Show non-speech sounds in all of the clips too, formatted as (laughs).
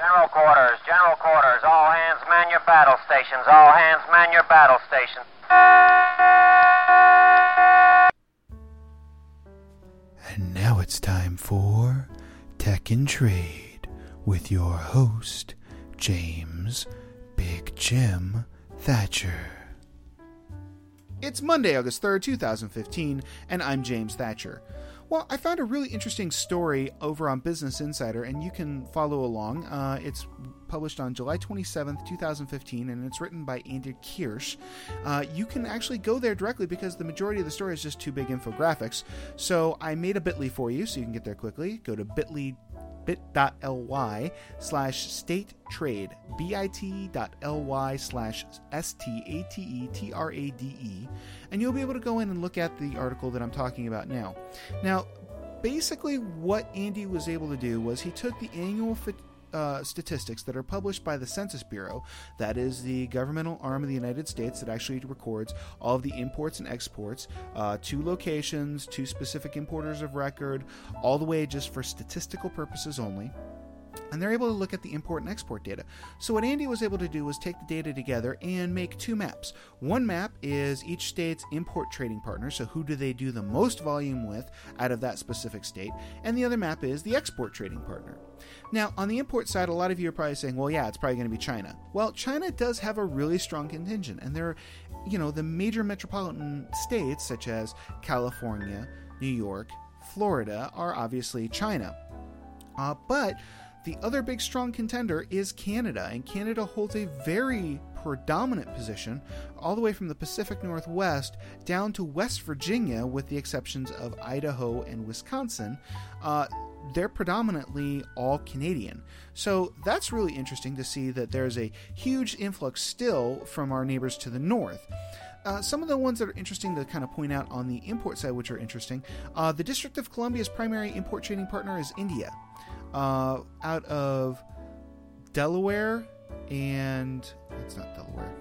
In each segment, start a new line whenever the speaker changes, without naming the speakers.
General quarters, general quarters. All hands man your battle stations. All hands man your battle stations.
And now it's time for Tech and Trade with your host, James Big Jim Thatcher. It's Monday, August 3rd, 2015, and I'm James Thatcher. Well, I found a really interesting story over on Business Insider, and you can follow along. Uh, it's published on July 27th, 2015, and it's written by Andy Kiersz. Uh, you can actually go there directly because the majority of the story is just two big infographics. So I made a bit.ly for you so you can get there quickly. Go to bit.ly bit.ly slash state trade bit.ly slash s-t-a-t-e-t-r-a-d-e and you'll be able to go in and look at the article that i'm talking about now. Now basically what andy was able to do was he took the annual uh, statistics that are published by the Census Bureau, that is the governmental arm of the United States that actually records all of the imports and exports uh, to locations, to specific importers of record, all the way just for statistical purposes only and they're able to look at the import and export data. So, what Andy was able to do was take the data together and make two maps. One map is each state's import trading partner, so who do they do the most volume with out of that specific state, and the other map is the export trading partner. Now, on the import side, a lot of you are probably saying, well, yeah, it's probably going to be China. Well, China does have a really strong contingent, and there, you know, the major metropolitan states such as California, New York, Florida are obviously China. Uh, but the other big strong contender is Canada, and Canada holds a very predominant position all the way from the Pacific Northwest down to West Virginia, with the exceptions of Idaho and Wisconsin. Uh, they're predominantly all Canadian. So that's really interesting to see that there's a huge influx still from our neighbors to the north. Uh, some of the ones that are interesting to kind of point out on the import side, which are interesting, uh, the District of Columbia's primary import trading partner is India uh, out of Delaware and it's not Delaware.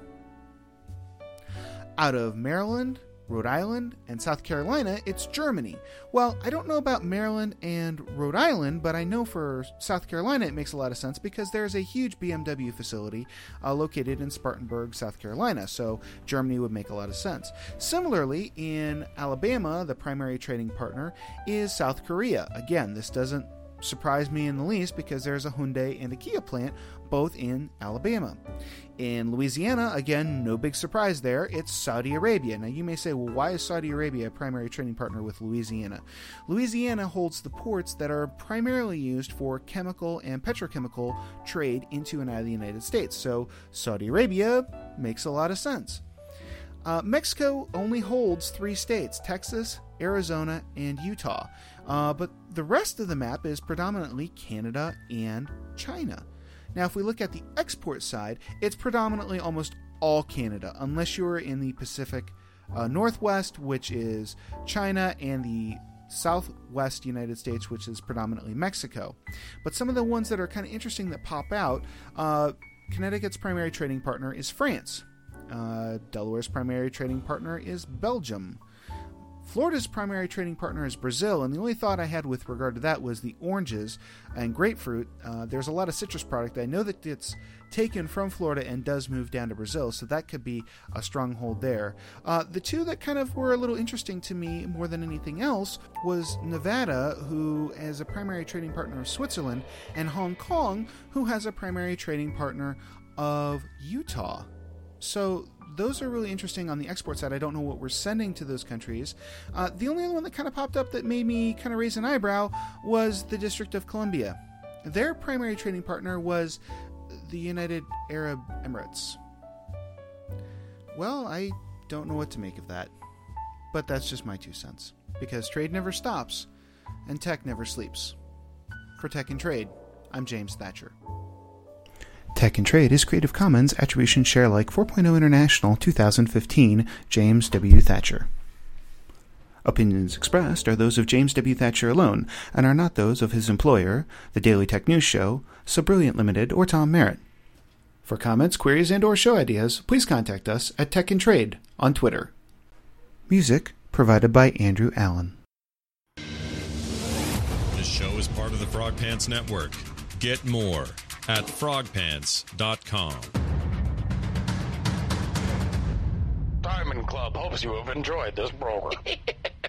Out of Maryland, Rhode Island, and South Carolina, it's Germany. Well, I don't know about Maryland and Rhode Island, but I know for South Carolina it makes a lot of sense because there's a huge BMW facility uh, located in Spartanburg, South Carolina, so Germany would make a lot of sense. Similarly, in Alabama, the primary trading partner is South Korea. Again, this doesn't surprise me in the least because there's a Hyundai and a Kia plant both in Alabama. In Louisiana, again, no big surprise there, it's Saudi Arabia. Now, you may say, well, why is Saudi Arabia a primary trading partner with Louisiana? Louisiana holds the ports that are primarily used for chemical and petrochemical trade into and out of the United States, so Saudi Arabia makes a lot of sense. Uh, Mexico only holds three states Texas, Arizona, and Utah. Uh, but the rest of the map is predominantly Canada and China. Now, if we look at the export side, it's predominantly almost all Canada, unless you're in the Pacific uh, Northwest, which is China, and the Southwest United States, which is predominantly Mexico. But some of the ones that are kind of interesting that pop out uh, Connecticut's primary trading partner is France. Uh, Delaware's primary trading partner is Belgium. Florida's primary trading partner is Brazil, and the only thought I had with regard to that was the oranges and grapefruit. Uh, there's a lot of citrus product. I know that it's taken from Florida and does move down to Brazil, so that could be a stronghold there. Uh, the two that kind of were a little interesting to me more than anything else was Nevada, who has a primary trading partner of Switzerland, and Hong Kong, who has a primary trading partner of Utah. So those are really interesting on the export side. I don't know what we're sending to those countries. Uh, the only other one that kind of popped up that made me kind of raise an eyebrow was the District of Columbia. Their primary trading partner was the United Arab Emirates. Well, I don't know what to make of that. But that's just my two cents. Because trade never stops, and tech never sleeps. For Tech and Trade, I'm James Thatcher. Tech and Trade is Creative Commons Attribution Share Alike 4.0 International 2015, James W. Thatcher. Opinions expressed are those of James W. Thatcher alone and are not those of his employer, the Daily Tech News Show, Subbrilliant Limited, or Tom Merritt. For comments, queries, and or show ideas, please contact us at Tech and Trade on Twitter. Music provided by Andrew Allen.
This show is part of the Frog Pants Network. Get more at frogpants.com.
Diamond Club hopes you have enjoyed this program. (laughs)